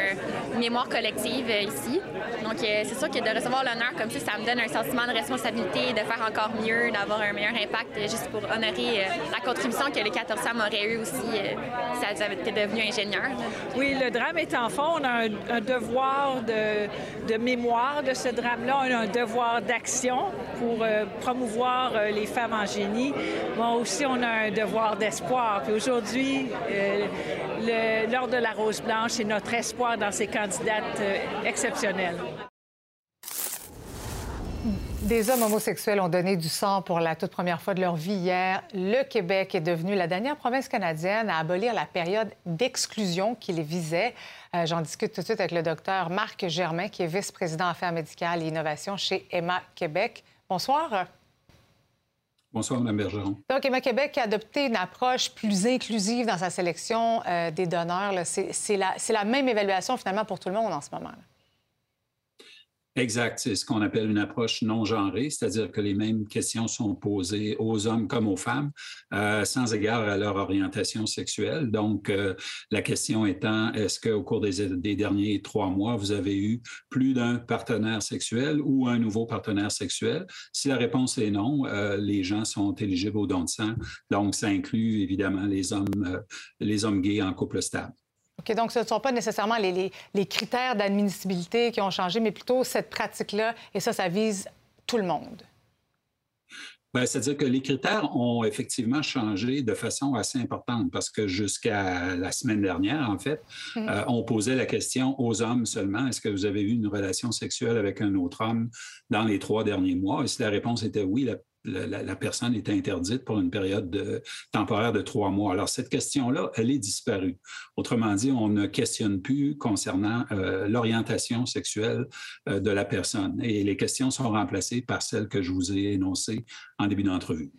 une mémoire collective euh, ici. Donc, euh, c'est sûr que de recevoir l'honneur comme ça, ça me donne un sentiment de responsabilité, de faire encore mieux, d'avoir un meilleur impact, euh, juste pour honorer euh, la contribution que les 14 femmes auraient eu aussi euh, si elles avaient été devenues ingénieurs. Oui, le drame est en fond. On a un, devoir de, mémoire de ce drame-là. On a un devoir d'action pour promouvoir les femmes en génie. Mais aussi, on a un devoir d'espoir. Puis aujourd'hui, lors de la Rose Blanche, c'est notre espoir dans ces candidates exceptionnelles. Des hommes homosexuels ont donné du sang pour la toute première fois de leur vie hier. Le Québec est devenu la dernière province canadienne à abolir la période d'exclusion qui les visait. Euh, j'en discute tout de suite avec le docteur Marc Germain, qui est vice-président affaires médicales et innovation chez Emma Québec. Bonsoir. Bonsoir, Mme Bergeron. Donc, Emma Québec a adopté une approche plus inclusive dans sa sélection euh, des donneurs. C'est la, la, même évaluation, finalement, pour tout le monde en ce moment. Là. Exact. C'est ce qu'on appelle une approche non genrée, c'est-à-dire que les mêmes questions sont posées aux hommes comme aux femmes, euh, sans égard à leur orientation sexuelle. Donc, euh, la question étant, est-ce qu'au cours des, derniers trois mois, vous avez eu plus d'un partenaire sexuel ou un nouveau partenaire sexuel? Si la réponse est non, euh, les gens sont éligibles au don de sang. Donc, ça inclut évidemment les hommes, les hommes gays en couple stable. OK, donc ce ne sont pas nécessairement les, les, les critères d'admissibilité qui ont changé, mais plutôt cette pratique-là, et ça, ça vise tout le monde. Ben, C'est-à-dire que les critères ont effectivement changé de façon assez importante parce que jusqu'à la semaine dernière, en fait, mmh. euh, on posait la question aux hommes seulement, est-ce que vous avez eu une relation sexuelle avec un autre homme dans les trois derniers mois? Et si la réponse était oui, la la, personne est interdite pour une période de, temporaire de trois mois. Alors, cette question-là, elle est disparue. Autrement dit, on ne questionne plus concernant euh, l'orientation sexuelle euh, de la personne. Et les questions sont remplacées par celles que je vous ai énoncées en début d'entrevue.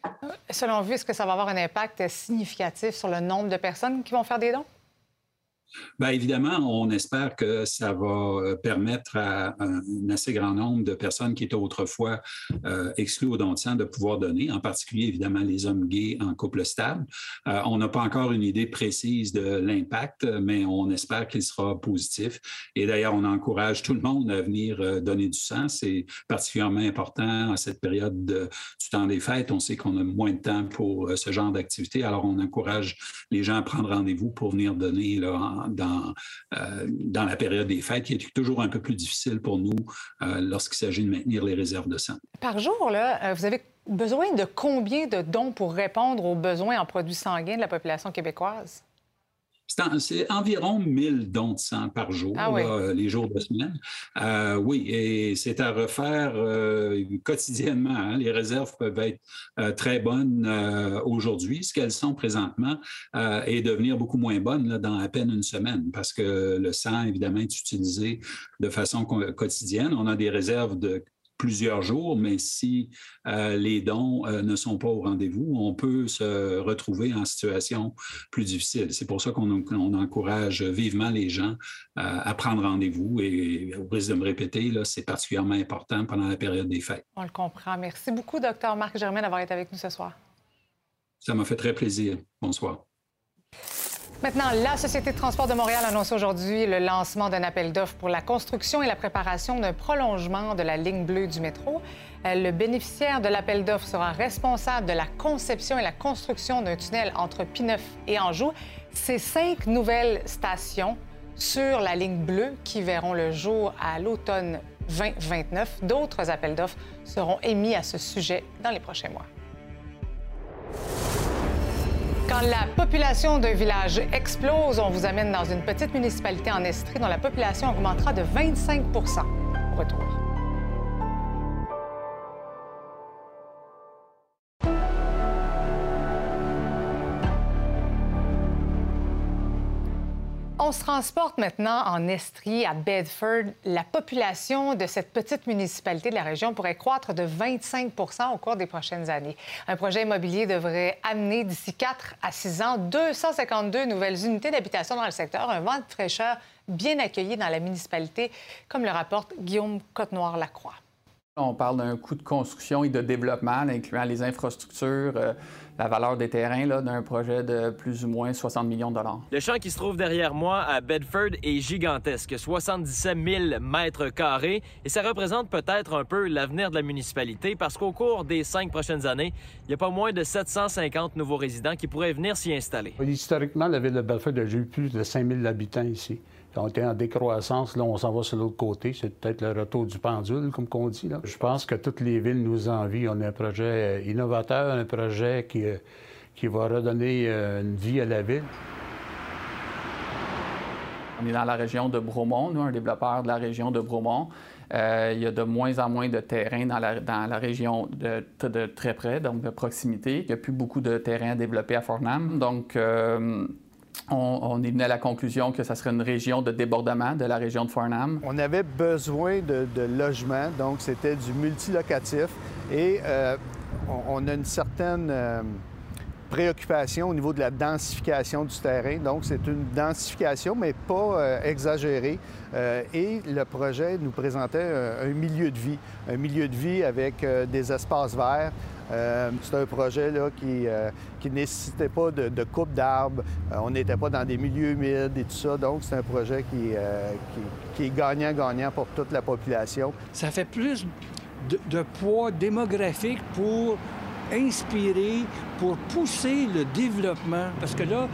Selon vous, est-ce que ça va avoir un impact significatif sur le nombre de personnes qui vont faire des dons? Bien, évidemment, on espère que ça va euh, permettre à un, assez grand nombre de personnes qui étaient autrefois euh, exclues au don de sang de pouvoir donner, en particulier, évidemment, les hommes gays en couple stable. Euh, on n'a pas encore une idée précise de l'impact, mais on espère qu'il sera positif. Et d'ailleurs, on encourage tout le monde à venir donner du sang. C'est particulièrement important à cette période de, du temps des fêtes. On sait qu'on a moins de temps pour ce genre d'activité, alors on encourage les gens à prendre rendez-vous pour venir donner là, en, dans, euh, dans la période des fêtes, qui est toujours un peu plus difficile pour nous euh, lorsqu'il s'agit de maintenir les réserves de sang. Par jour, euh, vous avez besoin de combien de dons pour répondre aux besoins en produits sanguins de la population québécoise? C'est environ 1000 dons de sang par jour, ah oui. là, les jours de semaine. Euh, oui, et c'est à refaire euh, quotidiennement. Hein. Les réserves peuvent être euh, très bonnes euh, aujourd'hui, ce qu'elles sont présentement, euh, et devenir beaucoup moins bonnes là, dans à peine une semaine, parce que le sang, évidemment, est utilisé de façon quotidienne. On a des réserves de plusieurs jours, mais si euh, les dons euh, ne sont pas au rendez-vous, on peut se retrouver en situation plus difficile. C'est pour ça qu'on on encourage vivement les gens euh, à prendre rendez-vous et au risque de me répéter, c'est particulièrement important pendant la période des fêtes. On le comprend. Merci beaucoup, docteur Marc Germain, d'avoir été avec nous ce soir. Ça m'a fait très plaisir. Bonsoir. Maintenant, la Société de transport de Montréal annonce aujourd'hui le lancement d'un appel d'offres pour la construction et la préparation d'un prolongement de la ligne bleue du métro. Euh, le bénéficiaire de l'appel d'offres sera responsable de la conception et la construction d'un tunnel entre Pineuf et Anjou. Ces cinq nouvelles stations sur la ligne bleue qui verront le jour à l'automne 2029. D'autres appels d'offres seront émis à ce sujet dans les prochains mois. Quand la population d'un village explose, on vous amène dans une petite municipalité en Estrie dont la population augmentera de 25% Retour. On se transporte maintenant en Estrie, à Bedford. La population de cette petite municipalité de la région pourrait croître de 25 au cours des prochaines années. Un projet immobilier devrait amener d'ici 4 à 6 ans 252 nouvelles unités d'habitation dans le secteur, un vent de fraîcheur bien accueilli dans la municipalité, comme le rapporte Guillaume Côte-Noir-Lacroix. On parle d'un coût de construction et de développement, incluant les infrastructures, euh, la valeur des terrains d'un projet de plus ou moins 60 millions de dollars. Le champ qui se trouve derrière moi à Bedford est gigantesque, 77 000 mètres carrés, et ça représente peut-être un peu l'avenir de la municipalité parce qu'au cours des cinq prochaines années, il y a pas moins de 750 nouveaux résidents qui pourraient venir s'y installer. Historiquement, la ville de Bedford a eu plus de 5 000 habitants ici. On était en décroissance, là, on s'en va sur l'autre côté. C'est peut-être le retour du pendule, comme on dit. Là. Je pense que toutes les villes nous envient. On a un projet euh, innovateur, un projet qui, euh, qui va redonner euh, une vie à la ville. On est dans la région de Bromont, nous, un développeur de la région de Bromont. il y a de moins en moins de terrain dans la, dans la région de, de, très près, donc de proximité. Il n'y a plus beaucoup de terrain à développer à Fornham. Donc, on, est venu à la conclusion que ça serait une région de débordement de la région de Farnham. On avait besoin de, logements, donc c'était du multilocatif et euh, on, a une certaine euh, préoccupation au niveau de la densification du terrain. Donc c'est une densification, mais pas euh, exagérée. et le projet nous présentait un, milieu de vie, un milieu de vie avec des espaces verts, euh, c'est un projet là, qui euh, ne nécessitait pas de, coupe d'arbres. Euh, on n'était pas dans des milieux humides et tout ça. Donc, c'est un projet qui, qui, est gagnant-gagnant pour toute la population. Ça fait plus de, poids démographique pour inspirer, pour pousser le développement. Parce que là,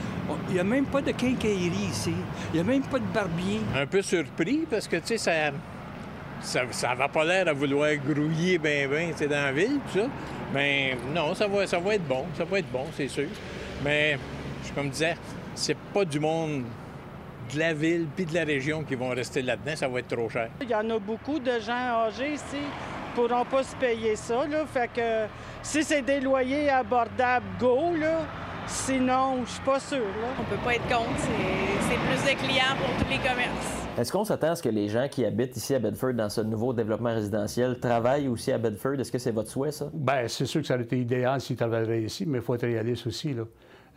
il n'y a même pas de quincaillerie ici. Il n'y a même pas de barbier. Un peu surpris parce que, tu sais, ça ça, ça va pas l'air à vouloir grouiller bien, bien, dans la ville, tout ça. Mais non, ça va, ça va être bon. Ça va être bon, c'est sûr. Mais, comme je disais, c'est pas du monde de la ville puis de la région qui vont rester là-dedans. Ça va être trop cher. Il y en a beaucoup de gens âgés ici pourront pas se payer ça. Là. Fait que si c'est des loyers abordables, go, là. Sinon, je suis pas sûr. Là. On peut pas être contre. C'est plus de clients pour tous les commerces. Est-ce qu'on s'attend à ce que les gens qui habitent ici à Bedford dans ce nouveau développement résidentiel travaillent aussi à Bedford? Est-ce que c'est votre souhait, ça? Bien, c'est sûr que ça aurait été idéal s'ils travailleraient ici, mais il faut être réaliste aussi. Là.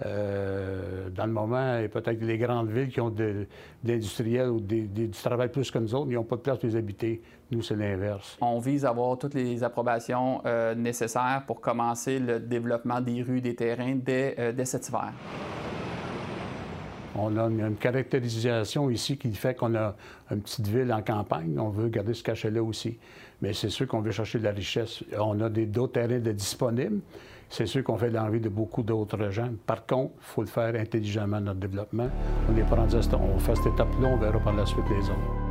Euh, dans le moment, peut-être les grandes villes qui ont de, d'industriels ou du travail plus que nous autres, ils n'ont pas de place pour les habiter. Nous, c'est l'inverse. On vise à avoir toutes les approbations euh, nécessaires pour commencer le développement des rues, des terrains dès, euh, dès cet hiver. On a une, caractérisation ici qui fait qu'on a une petite ville en campagne. On veut garder ce cachet-là aussi. Mais c'est sûr qu'on veut chercher de la richesse. On a d'autres terrains de disponibles. C'est sûr qu'on fait l'envie de beaucoup d'autres gens. Par contre, il faut le faire intelligemment, notre développement. On est pas on fait cette étape-là, on verra par la suite les autres.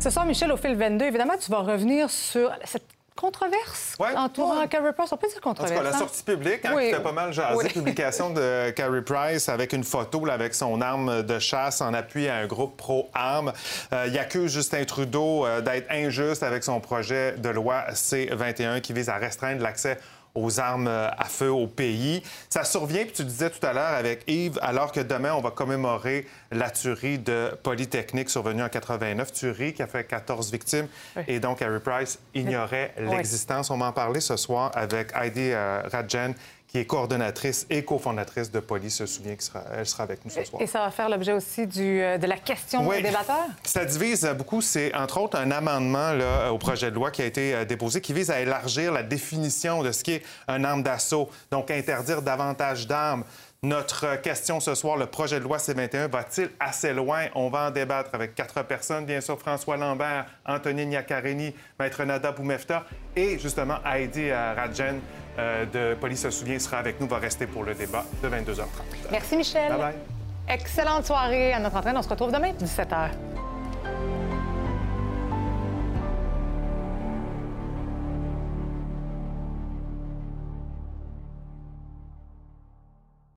Ce soir, Michel, au fil 22, évidemment, tu vas revenir sur cette controverse entourant Carrie Price. On peut dire controverse. En tout cas, la hein? sortie publique, hein, qui fait pas mal jaser, publication de (laughs) Carrie Price avec une photo avec son arme de chasse en appui à un groupe pro-armes. Euh, il accuse Justin Trudeau euh, d'être injuste avec son projet de loi C-21 qui vise à restreindre l'accès aux armes à feu au pays. Ça survient, puis tu disais tout à l'heure avec Yves, alors que demain, on va commémorer la tuerie de Polytechnique survenue en 89, tuerie qui a fait 14 victimes. Et donc, Harry Price ignorait l'existence. On va en parler ce soir avec Heidi euh, Radjen, qui est coordonnatrice et cofondatrice de Police, se souvient qu'elle sera, avec nous ce soir. Et ça va faire l'objet aussi du, euh, de la question oui. débatteur? Ça divise beaucoup. C'est entre autres un amendement là, au projet de loi qui a été euh, déposé qui vise à élargir la définition de ce qu'est un arme d'assaut, donc interdire davantage d'armes. Notre question ce soir, le projet de loi C-21 va-t-il assez loin? On va en débattre avec quatre personnes, bien sûr, François Lambert, Anthony Niacarini, Maître Nada Boumefta et justement Heidi euh, Radjen euh, de Police se souvient sera avec nous, va rester pour le débat de 22h30. Merci Michel. Bye bye. Excellente soirée à notre entraîne. On se retrouve demain, 17h.